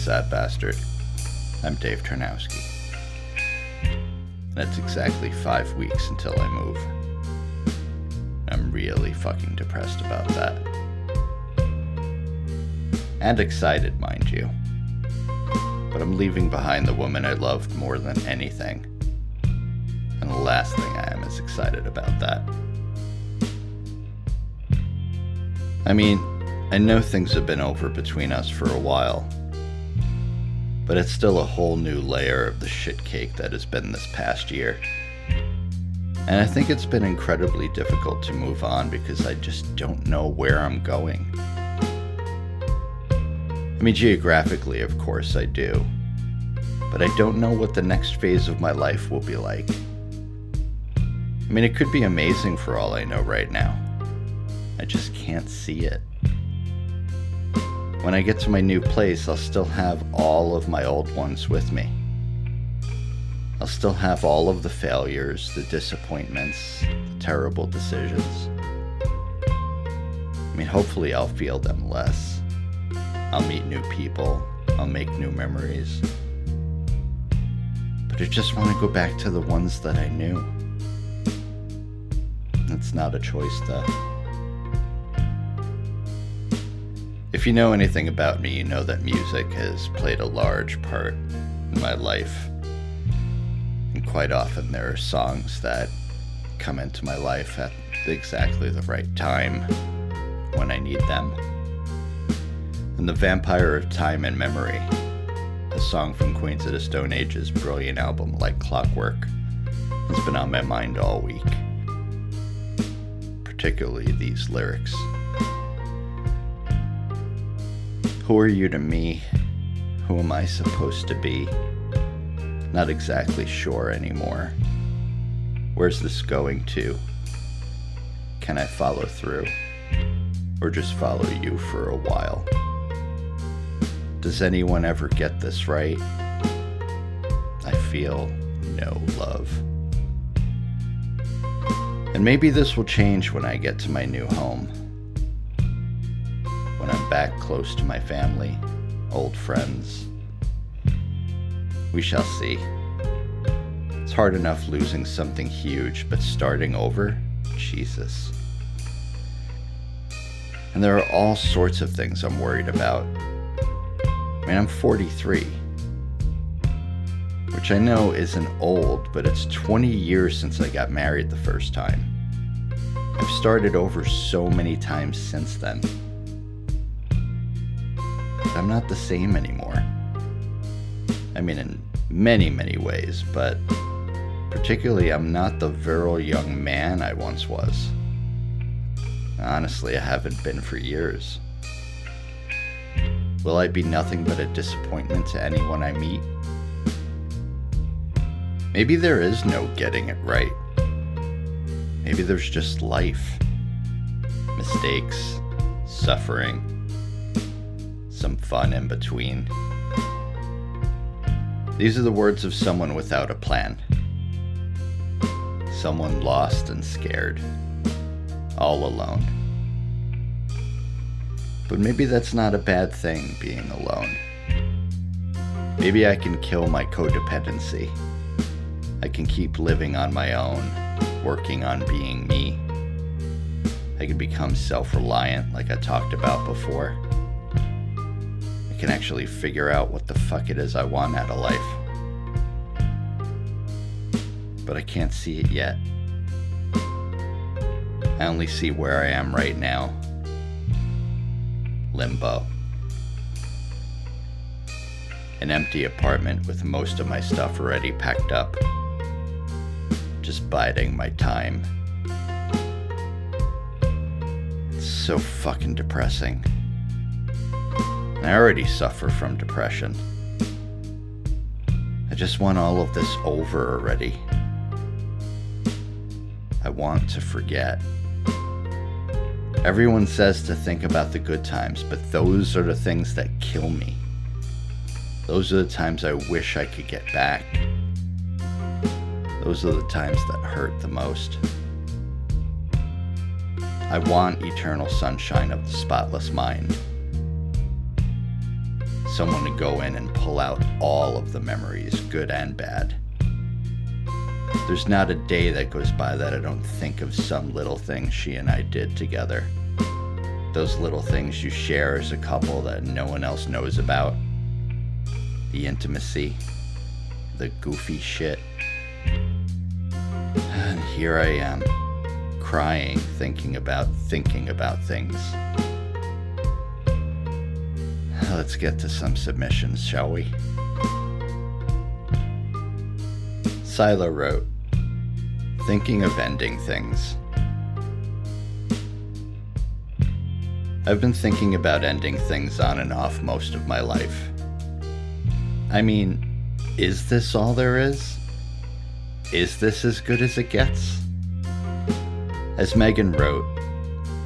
Sad Bastard. I'm Dave Tarnowski. That's exactly five weeks until I move. I'm really fucking depressed about that. And excited, mind you. But I'm leaving behind the woman I loved more than anything. And the last thing I am is excited about that. I mean, I know things have been over between us for a while, but it's still a whole new layer of the shit cake that has been this past year. And I think it's been incredibly difficult to move on because I just don't know where I'm going. I mean, geographically, of course, I do, but I don't know what the next phase of my life will be like. I mean, it could be amazing for all I know right now. I just can't see it. When I get to my new place, I'll still have all of my old ones with me. I'll still have all of the failures, the disappointments, the terrible decisions. I mean, hopefully, I'll feel them less. I'll meet new people, I'll make new memories. But I just want to go back to the ones that I knew. It's not a choice, though. If you know anything about me, you know that music has played a large part in my life. And quite often there are songs that come into my life at exactly the right time when I need them. And The Vampire of Time and Memory, a song from Queens of the Stone Age's brilliant album Like Clockwork, has been on my mind all week. Particularly these lyrics. Who are you to me? Who am I supposed to be? Not exactly sure anymore. Where's this going to? Can I follow through? Or just follow you for a while? Does anyone ever get this right? I feel no love. And maybe this will change when I get to my new home back close to my family, old friends. We shall see. It's hard enough losing something huge, but starting over? Jesus. And there are all sorts of things I'm worried about. I mean, I'm 43, which I know isn't old, but it's 20 years since I got married the first time. I've started over so many times since then. I'm not the same anymore. I mean, in many, many ways, but particularly, I'm not the virile young man I once was. Honestly, I haven't been for years. Will I be nothing but a disappointment to anyone I meet? Maybe there is no getting it right. Maybe there's just life, mistakes, suffering some fun in between. These are the words of someone without a plan. Someone lost and scared. All alone. But maybe that's not a bad thing, being alone. Maybe I can kill my codependency. I can keep living on my own, working on being me. I can become self reliant, like I talked about before can actually figure out what the fuck it is I want out of life. But I can't see it yet. I only see where I am right now limbo. An empty apartment with most of my stuff already packed up. Just biding my time. It's so fucking depressing. I already suffer from depression. I just want all of this over already. I want to forget. Everyone says to think about the good times, but those are the things that kill me. Those are the times I wish I could get back. Those are the times that hurt the most. I want eternal sunshine of the spotless mind Someone to go in and pull out all of the memories, good and bad. There's not a day that goes by that I don't think of some little thing she and I did together. Those little things you share as a couple that no one else knows about. The intimacy, the goofy shit. And here I am, crying, thinking about thinking about things. Let's get to some submissions, shall we? Sila wrote, Thinking of ending things. I've been thinking about ending things on and off most of my life. I mean, is this all there is? Is this as good as it gets? As Megan wrote,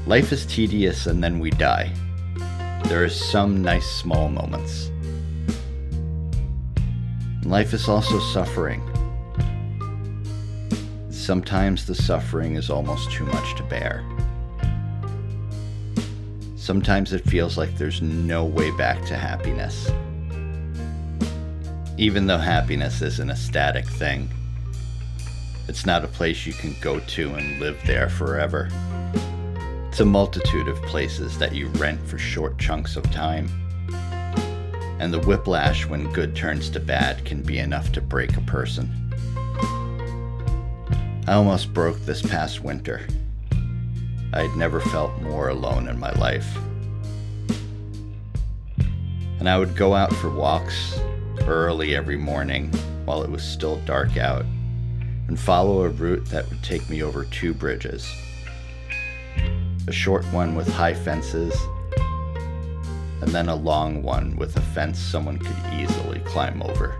life is tedious and then we die. There are some nice small moments. Life is also suffering Sometimes the suffering is almost too much to bear. Sometimes it feels like there's no way back to happiness. Even though happiness isn't a static thing, it's not a place you can go to and live there forever. It's a multitude of places that you rent for short chunks of time. And the whiplash when good turns to bad can be enough to break a person. I almost broke this past winter. I'd never felt more alone in my life. And I would go out for walks early every morning while it was still dark out and follow a route that would take me over two bridges. A short one with high fences, and then a long one with a fence someone could easily climb over.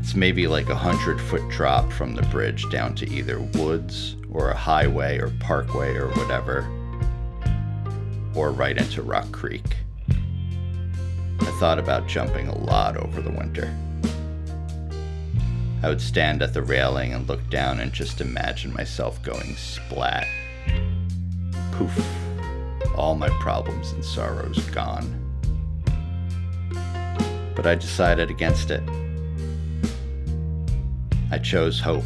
It's maybe like a hundred foot drop from the bridge down to either woods or a highway or parkway or whatever, or right into Rock Creek. I thought about jumping a lot over the winter. I would stand at the railing and look down and just imagine myself going splat. Poof. All my problems and sorrows gone. But I decided against it. I chose hope.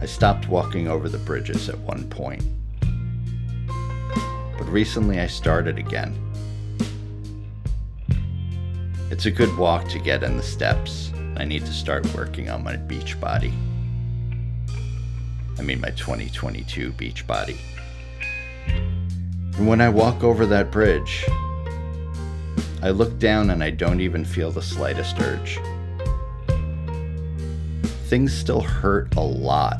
I stopped walking over the bridges at one point. But recently I started again. It's a good walk to get in the steps. I need to start working on my beach body. I mean, my 2022 beach body. And when I walk over that bridge, I look down and I don't even feel the slightest urge things still hurt a lot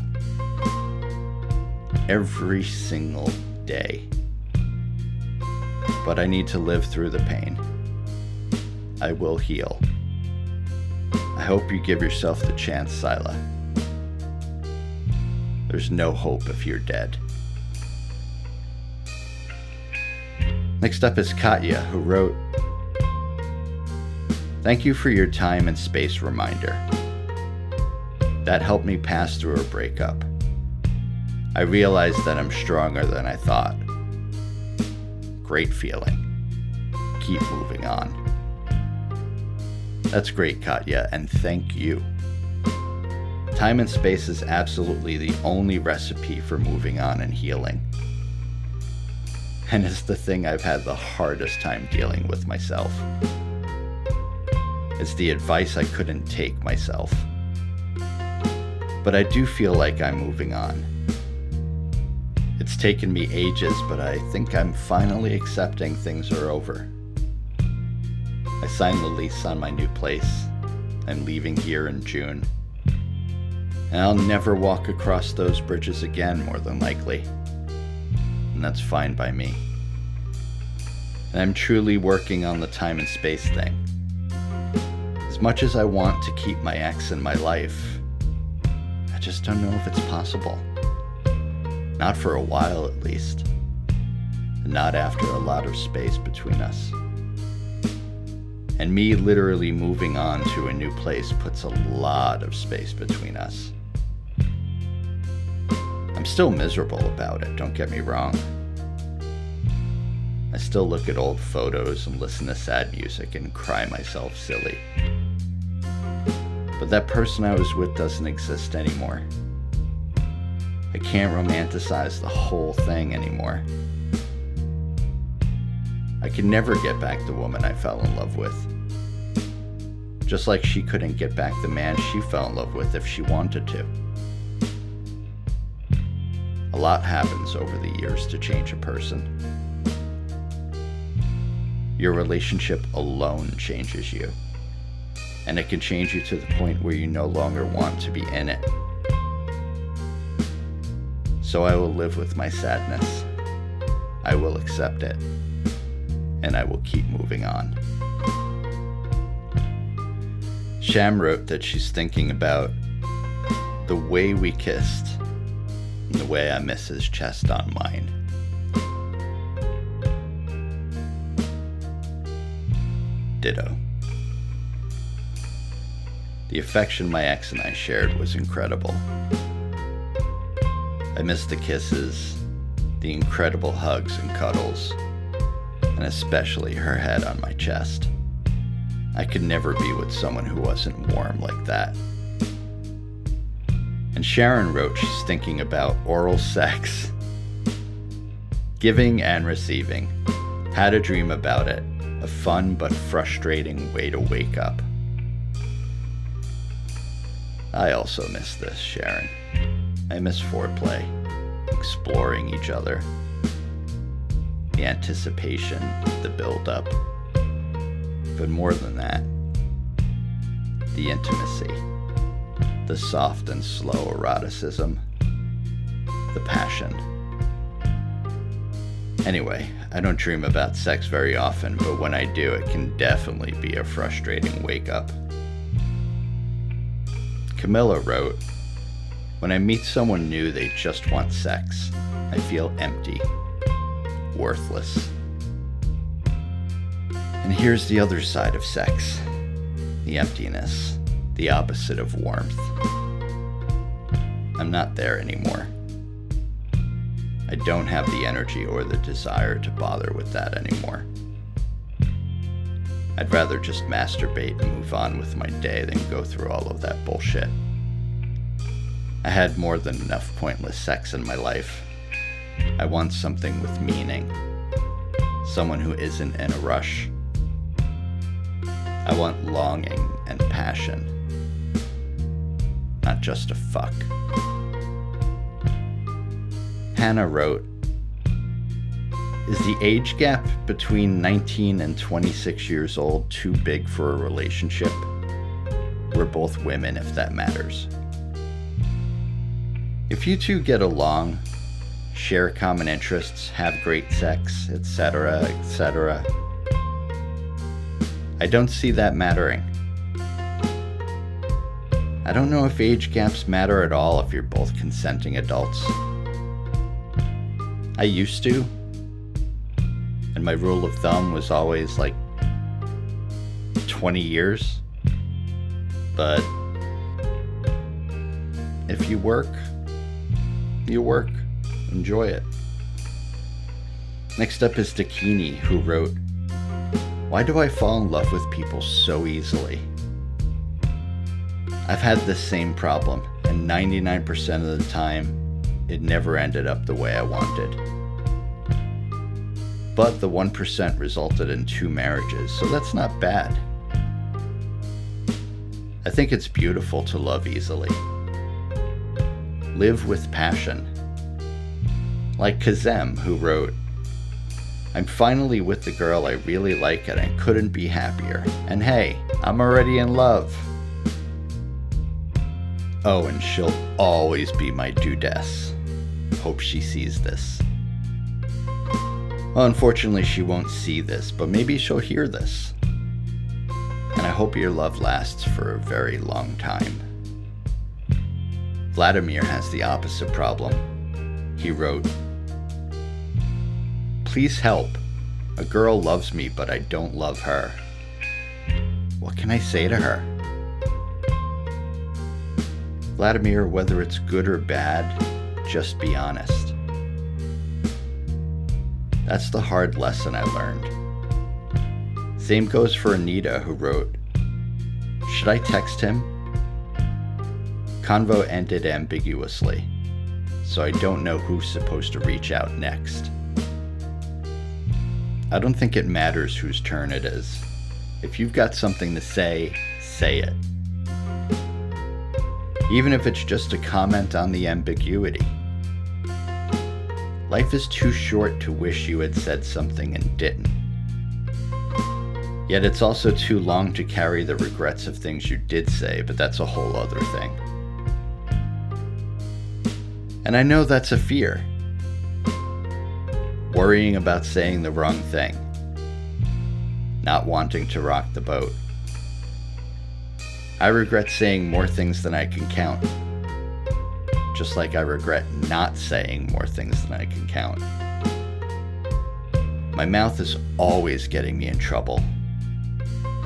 every single day. But I need to live through the pain. I will heal. I hope you give yourself the chance, Sila. There's no hope if you're dead. Next up is Katya, who wrote Thank you for your time and space reminder. That helped me pass through a breakup. I realized that I'm stronger than I thought. Great feeling. Keep moving on. That's great, Katya, and thank you. Time and space is absolutely the only recipe for moving on and healing. And it's the thing I've had the hardest time dealing with myself. It's the advice I couldn't take myself but I do feel like I'm moving on. It's taken me ages, but I think I'm finally accepting things are over. I signed the lease on my new place. I'm leaving here in June. And I'll never walk across those bridges again, more than likely. And that's fine by me. And I'm truly working on the time and space thing. As much as I want to keep my ex in my life, I just don't know if it's possible. Not for a while, at least. And Not after a lot of space between us. And me literally moving on to a new place puts a lot of space between us. I'm still miserable about it, don't get me wrong. I still look at old photos and listen to sad music and cry myself silly. But that person I was with doesn't exist anymore. I can't romanticize the whole thing anymore. I can never get back the woman I fell in love with. Just like she couldn't get back the man she fell in love with if she wanted to. A lot happens over the years to change a person. Your relationship alone changes you. And it can change you to the point where you no longer want to be in it. So I will live with my sadness. I will accept it. And I will keep moving on. Sham wrote that she's thinking about the way we kissed and the way I miss his chest on mine. Ditto. The affection my ex and I shared was incredible. I miss the kisses, the incredible hugs and cuddles, and especially her head on my chest. I could never be with someone who wasn't warm like that. And Sharon wrote she's thinking about oral sex, giving and receiving. Had a dream about it, a fun but frustrating way to wake up. I also miss this, Sharon. I miss foreplay, exploring each other, the anticipation, the build up. But more than that, the intimacy, the soft and slow eroticism, the passion. Anyway, I don't dream about sex very often, but when I do, it can definitely be a frustrating wake up. Camilla wrote, When I meet someone new, they just want sex. I feel empty, worthless. And here's the other side of sex the emptiness, the opposite of warmth. I'm not there anymore. I don't have the energy or the desire to bother with that anymore. I'd rather just masturbate and move on with my day than go through all of that bullshit. I had more than enough pointless sex in my life. I want something with meaning. Someone who isn't in a rush. I want longing and passion. Not just a fuck. Hannah wrote, is the age gap between 19 and 26 years old too big for a relationship? We're both women, if that matters. If you two get along, share common interests, have great sex, etc., etc., I don't see that mattering. I don't know if age gaps matter at all if you're both consenting adults. I used to, and my rule of thumb was always like 20 years. But if you work, you work. Enjoy it. Next up is Dakini, who wrote, Why do I fall in love with people so easily? I've had this same problem, and 99% of the time, it never ended up the way I wanted but the 1% resulted in two marriages, so that's not bad. I think it's beautiful to love easily. Live with passion. Like Kazem, who wrote, I'm finally with the girl I really like and I couldn't be happier. And hey, I'm already in love. Oh, and she'll always be my dudess. Hope she sees this. Well, unfortunately, she won't see this, but maybe she'll hear this. And I hope your love lasts for a very long time. Vladimir has the opposite problem. He wrote, Please help. A girl loves me, but I don't love her. What can I say to her? Vladimir, whether it's good or bad, just be honest. That's the hard lesson I learned. Same goes for Anita, who wrote Should I text him? Convo ended ambiguously, so I don't know who's supposed to reach out next. I don't think it matters whose turn it is. If you've got something to say, say it. Even if it's just a comment on the ambiguity. Life is too short to wish you had said something and didn't. Yet it's also too long to carry the regrets of things you did say, but that's a whole other thing. And I know that's a fear worrying about saying the wrong thing, not wanting to rock the boat. I regret saying more things than I can count, just like I regret not saying more things than I can count. My mouth is always getting me in trouble.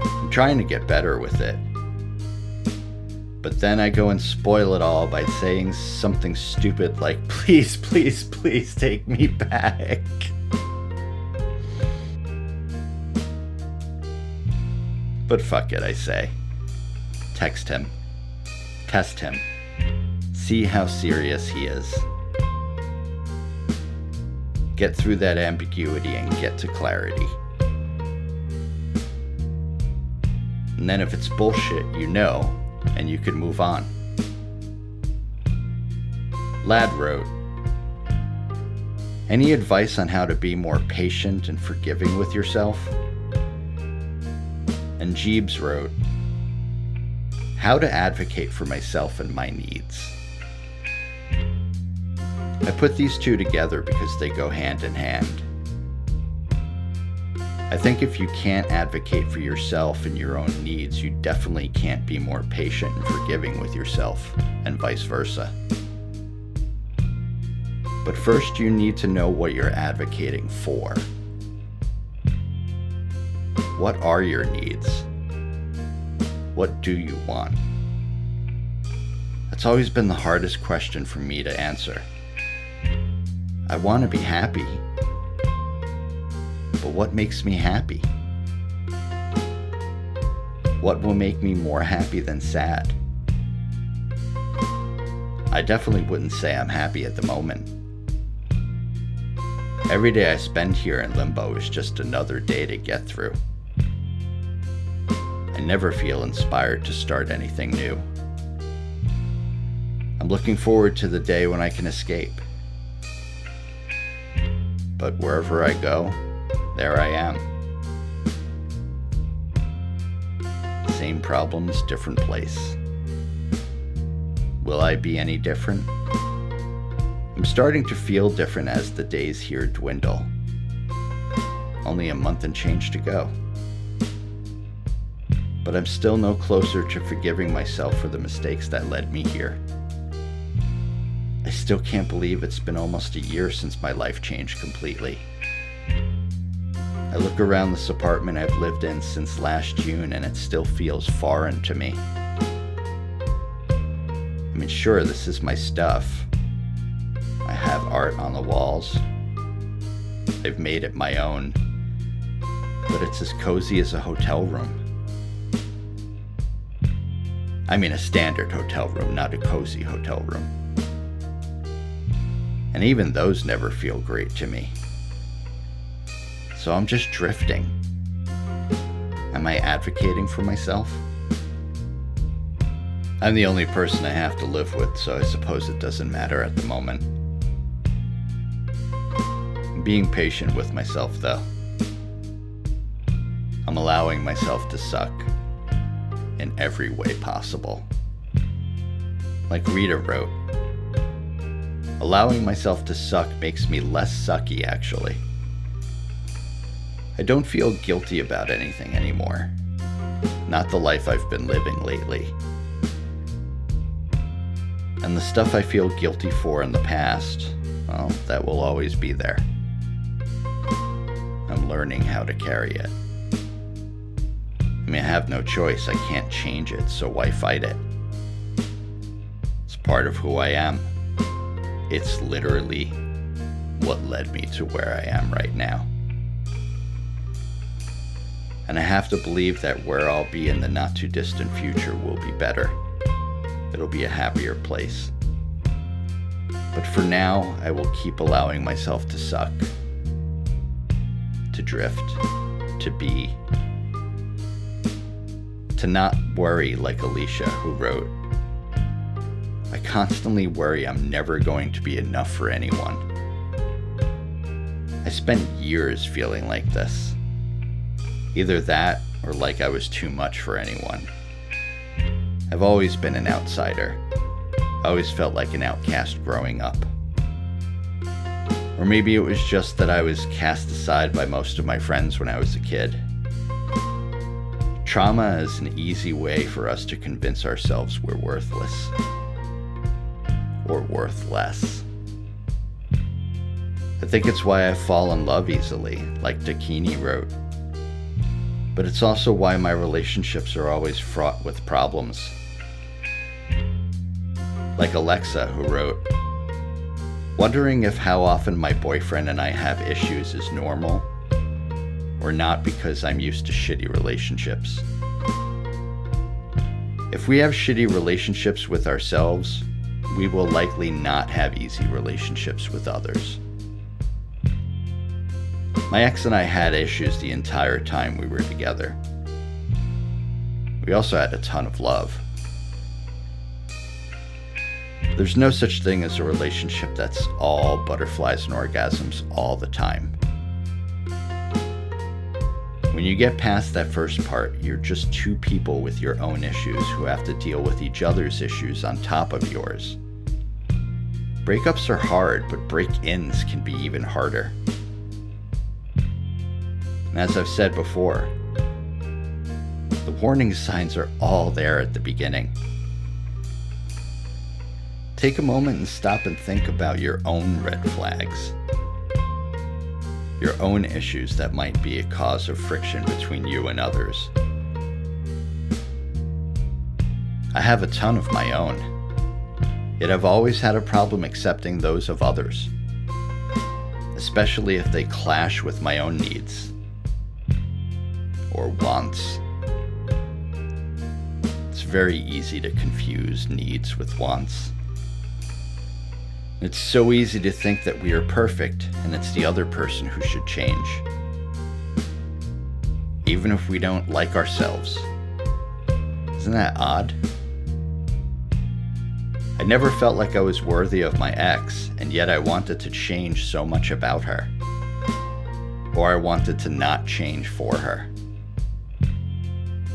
I'm trying to get better with it. But then I go and spoil it all by saying something stupid like, please, please, please take me back. But fuck it, I say. Text him. Test him. See how serious he is. Get through that ambiguity and get to clarity. And then if it's bullshit, you know, and you can move on. Lad wrote Any advice on how to be more patient and forgiving with yourself? And Jeebs wrote How to advocate for myself and my needs. I put these two together because they go hand in hand. I think if you can't advocate for yourself and your own needs, you definitely can't be more patient and forgiving with yourself, and vice versa. But first, you need to know what you're advocating for. What are your needs? What do you want? That's always been the hardest question for me to answer. I want to be happy but what makes me happy? What will make me more happy than sad? I definitely wouldn't say I'm happy at the moment. Every day I spend here in limbo is just another day to get through. I never feel inspired to start anything new. I'm looking forward to the day when I can escape. But wherever I go, there I am. Same problems, different place. Will I be any different? I'm starting to feel different as the days here dwindle. Only a month and change to go. But I'm still no closer to forgiving myself for the mistakes that led me here. I still can't believe it's been almost a year since my life changed completely. I look around this apartment I've lived in since last June and it still feels foreign to me. I mean, sure, this is my stuff. I have art on the walls. I've made it my own. But it's as cozy as a hotel room. I mean, a standard hotel room, not a cozy hotel room. And even those never feel great to me so I'm just drifting. Am I advocating for myself? I'm the only person I have to live with, so I suppose it doesn't matter at the moment. I'm being patient with myself, though. I'm allowing myself to suck in every way possible. Like Rita wrote, allowing myself to suck makes me less sucky, actually. I don't feel guilty about anything anymore. Not the life I've been living lately. And the stuff I feel guilty for in the past, well, that will always be there. I'm learning how to carry it. I mean, I have no choice. I can't change it, so why fight it? It's part of who I am. It's literally what led me to where I am right now. And I have to believe that where I'll be in the not too distant future will be better. It'll be a happier place. But for now, I will keep allowing myself to suck, to drift, to be, to not worry like Alicia, who wrote, I constantly worry I'm never going to be enough for anyone. I spent years feeling like this. Either that or like I was too much for anyone. I've always been an outsider. I always felt like an outcast growing up. Or maybe it was just that I was cast aside by most of my friends when I was a kid. Trauma is an easy way for us to convince ourselves we're worthless or worth less. I think it's why I fall in love easily, like Dakini wrote. But it's also why my relationships are always fraught with problems. Like Alexa, who wrote, Wondering if how often my boyfriend and I have issues is normal, or not because I'm used to shitty relationships. If we have shitty relationships with ourselves, we will likely not have easy relationships with others. My ex and I had issues the entire time we were together. We also had a ton of love. There's no such thing as a relationship that's all butterflies and orgasms all the time. When you get past that first part, you're just two people with your own issues who have to deal with each other's issues on top of yours. Breakups are hard, but break ins can be even harder. And as I've said before, the warning signs are all there at the beginning. Take a moment and stop and think about your own red flags, your own issues that might be a cause of friction between you and others. I have a ton of my own. Yet I've always had a problem accepting those of others, especially if they clash with my own needs or wants. It's very easy to confuse needs with wants. It's so easy to think that we are perfect and it's the other person who should change. Even if we don't like ourselves. Isn't that odd? I never felt like I was worthy of my ex, and yet I wanted to change so much about her. Or I wanted to not change for her.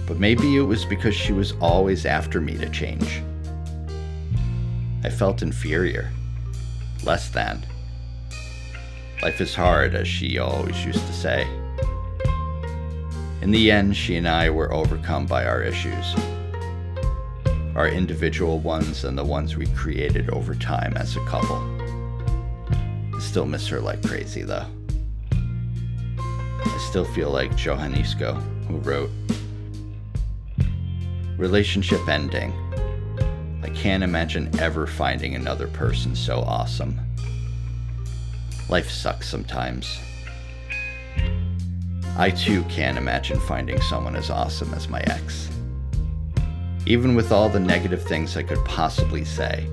But maybe it was because she was always after me to change. I felt inferior, less than. Life is hard, as she always used to say. In the end, she and I were overcome by our issues our individual ones and the ones we created over time as a couple. I still miss her like crazy though. I still feel like Johan Isco, who wrote Relationship ending. I can't imagine ever finding another person so awesome. Life sucks sometimes. I too can't imagine finding someone as awesome as my ex even with all the negative things I could possibly say.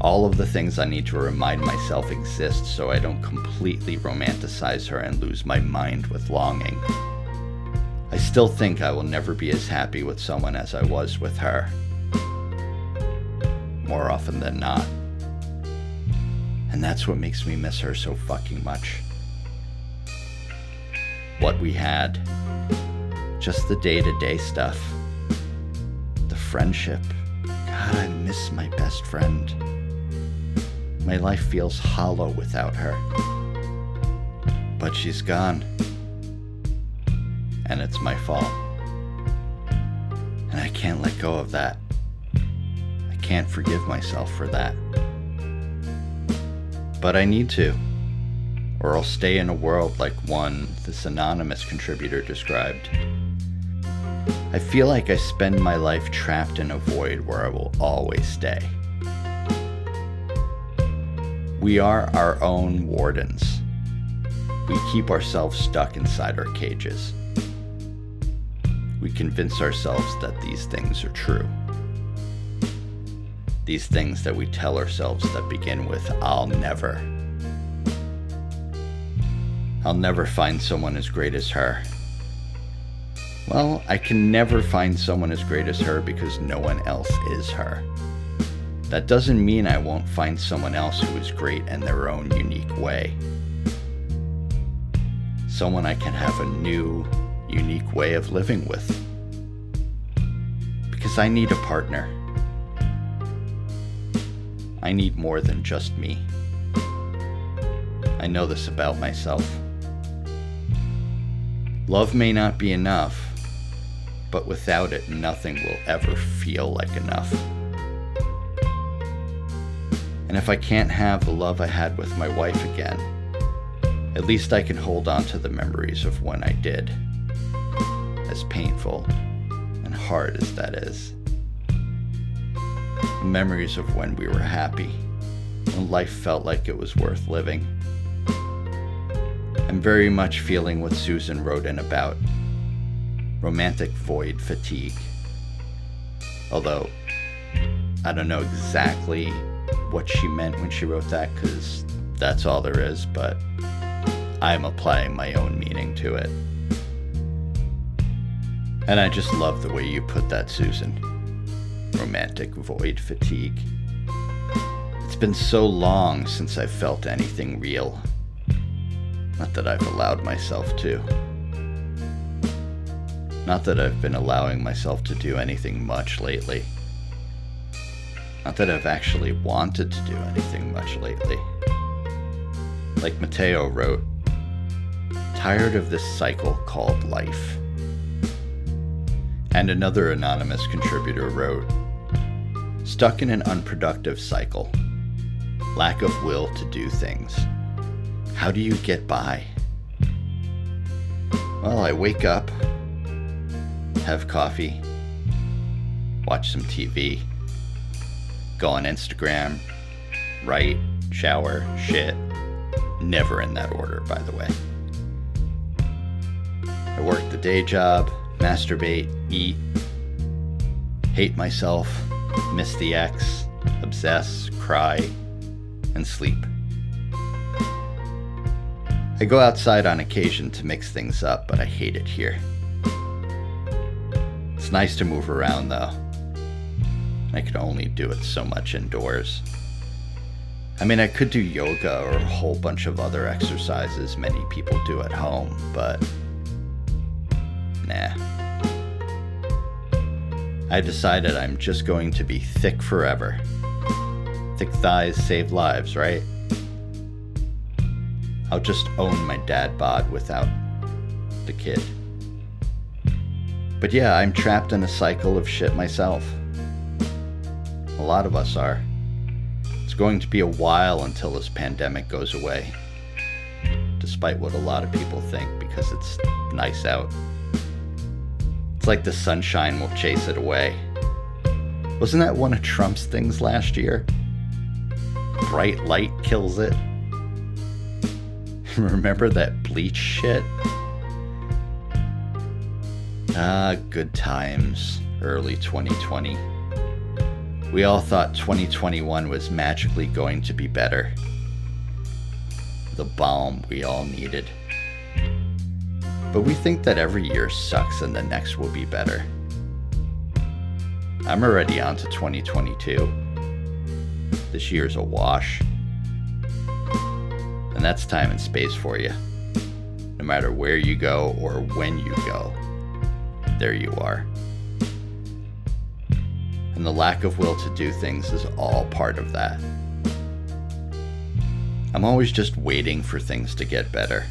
All of the things I need to remind myself exist so I don't completely romanticize her and lose my mind with longing. Still think I will never be as happy with someone as I was with her. More often than not. And that's what makes me miss her so fucking much. What we had. Just the day to day stuff the friendship. God, I miss my best friend. My life feels hollow without her. But she's gone. And it's my fault. And I can't let go of that. I can't forgive myself for that. But I need to, or I'll stay in a world like one this anonymous contributor described. I feel like I spend my life trapped in a void where I will always stay. We are our own wardens. We keep ourselves stuck inside our cages. We convince ourselves that these things are true. These things that we tell ourselves that begin with, I'll never. I'll never find someone as great as her. Well, I can never find someone as great as her because no one else is her. That doesn't mean I won't find someone else who is great in their own unique way. Someone I can have a new, unique way of living with. Because I need a partner. I need more than just me. I know this about myself. Love may not be enough, but without it, nothing will ever feel like enough. And if I can't have the love I had with my wife again, at least I can hold on to the memories of when I did. As painful and hard as that is. Memories of when we were happy, when life felt like it was worth living. I'm very much feeling what Susan wrote in about romantic void fatigue. Although, I don't know exactly what she meant when she wrote that because that's all there is, but I'm applying my own meaning to it. And I just love the way you put that, Susan. Romantic void fatigue. It's been so long since I've felt anything real. Not that I've allowed myself to. Not that I've been allowing myself to do anything much lately. Not that I've actually wanted to do anything much lately. Like Mateo wrote, tired of this cycle called life. And another anonymous contributor wrote, stuck in an unproductive cycle, lack of will to do things. How do you get by? Well, I wake up, have coffee, watch some TV go on Instagram, write, shower, shit. Never in that order, by the way. I work the day job, masturbate, eat, hate myself, miss the ex, obsess, cry, and sleep. I go outside on occasion to mix things up, but I hate it here. It's nice to move around though. I can only do it so much indoors. I mean, I could do yoga or a whole bunch of other exercises many people do at home, but nah. I decided I'm just going to be thick forever. Thick thighs save lives, right? I'll just own my dad bod without the kid. But yeah, I'm trapped in a cycle of shit myself. A lot of us are. It's going to be a while until this pandemic goes away, despite what a lot of people think because it's nice out. It's like the sunshine will chase it away. Wasn't that one of Trump's things last year? Bright light kills it. Remember that bleach shit? Ah, good times, early 2020. We all thought 2021 was magically going to be better. The balm we all needed. But we think that every year sucks and the next will be better. I'm already on to 2022. This year's a wash. And that's time and space for you. No matter where you go or when you go, there you are and the lack of will to do things is all part of that. I'm always just waiting for things to get better.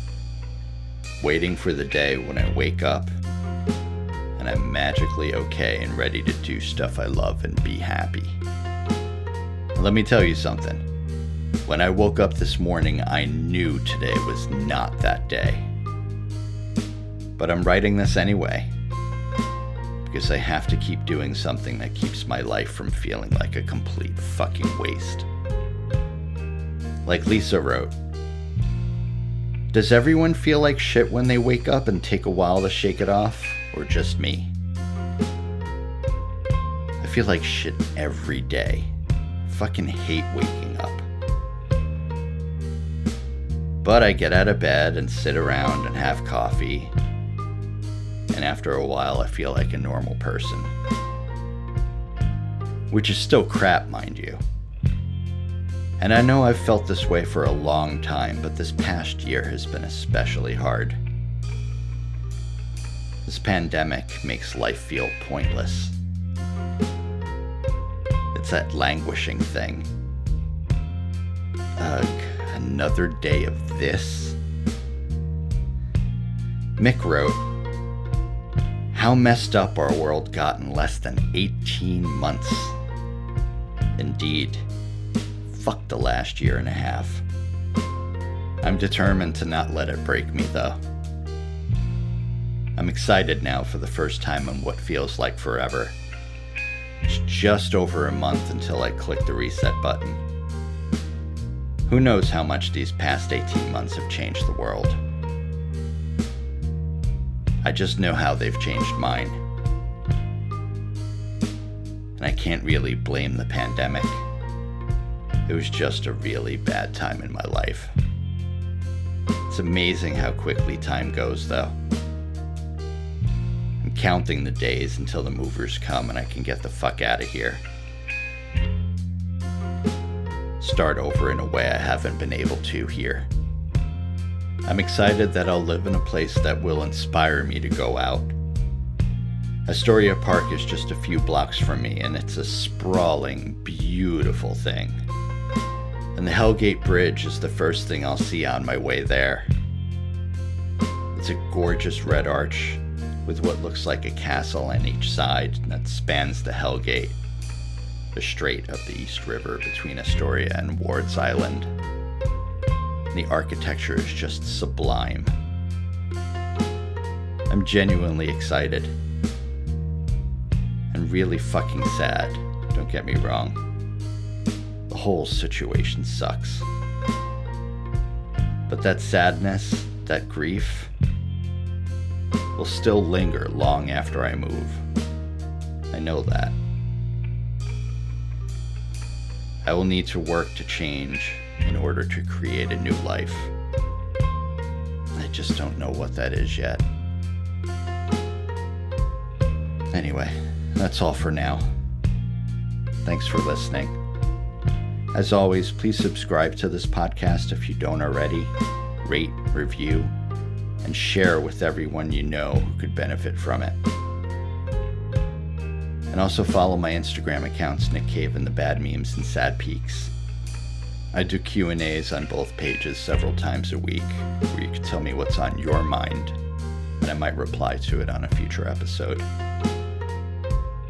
Waiting for the day when I wake up and I'm magically okay and ready to do stuff I love and be happy. Let me tell you something. When I woke up this morning, I knew today was not that day. But I'm writing this anyway because I have to keep doing something that keeps my life from feeling like a complete fucking waste. Like Lisa wrote, Does everyone feel like shit when they wake up and take a while to shake it off, or just me? I feel like shit every day. Fucking hate waking up. But I get out of bed and sit around and have coffee. And after a while, I feel like a normal person. Which is still crap, mind you. And I know I've felt this way for a long time, but this past year has been especially hard. This pandemic makes life feel pointless. It's that languishing thing. Ugh another day of this? Mick wrote, How messed up our world got in less than 18 months. Indeed, fuck the last year and a half. I'm determined to not let it break me, though. I'm excited now for the first time in what feels like forever. It's just over a month until I click the reset button. Who knows how much these past 18 months have changed the world? I just know how they've changed mine. And I can't really blame the pandemic. It was just a really bad time in my life. It's amazing how quickly time goes, though. I'm counting the days until the movers come and I can get the fuck out of here start over in a way I haven't been able to here. I'm excited that I'll live in a place that will inspire me to go out. Astoria Park is just a few blocks from me, and it's a sprawling, beautiful thing. And the Hellgate Bridge is the first thing I'll see on my way there. It's a gorgeous red arch with what looks like a castle on each side that spans the Hellgate the strait of the East River between Astoria and Ward's Island. The architecture is just sublime. I'm genuinely excited. And really fucking sad, don't get me wrong. Whole situation sucks. But that sadness, that grief, will still linger long after I move. I know that. I will need to work to change in order to create a new life. I just don't know what that is yet. Anyway, that's all for now. Thanks for listening. As always, please subscribe to this podcast if you don't already, rate, review, and share with everyone you know who could benefit from it. And also follow my Instagram accounts, Nick Cave and the Bad Memes and Sad Peaks. I do Q&As on both pages several times a week, where you can tell me what's on your mind, and I might reply to it on a future episode.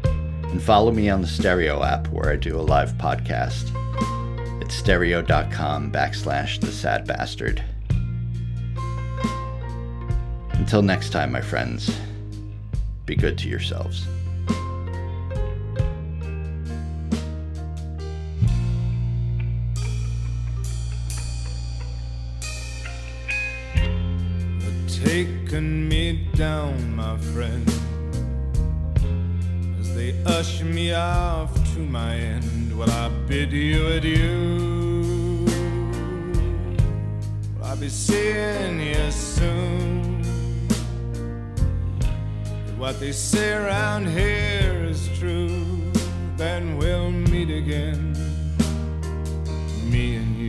And follow me on the Stereo app where I do a live podcast. Stereo.com backslash the sad bastard. Until next time, my friends, be good to yourselves. taken me down, my friend, as they usher me off to my end will I bid you adieu. Will I be seeing you soon? If what they say around here is true, then we'll meet again, me and you.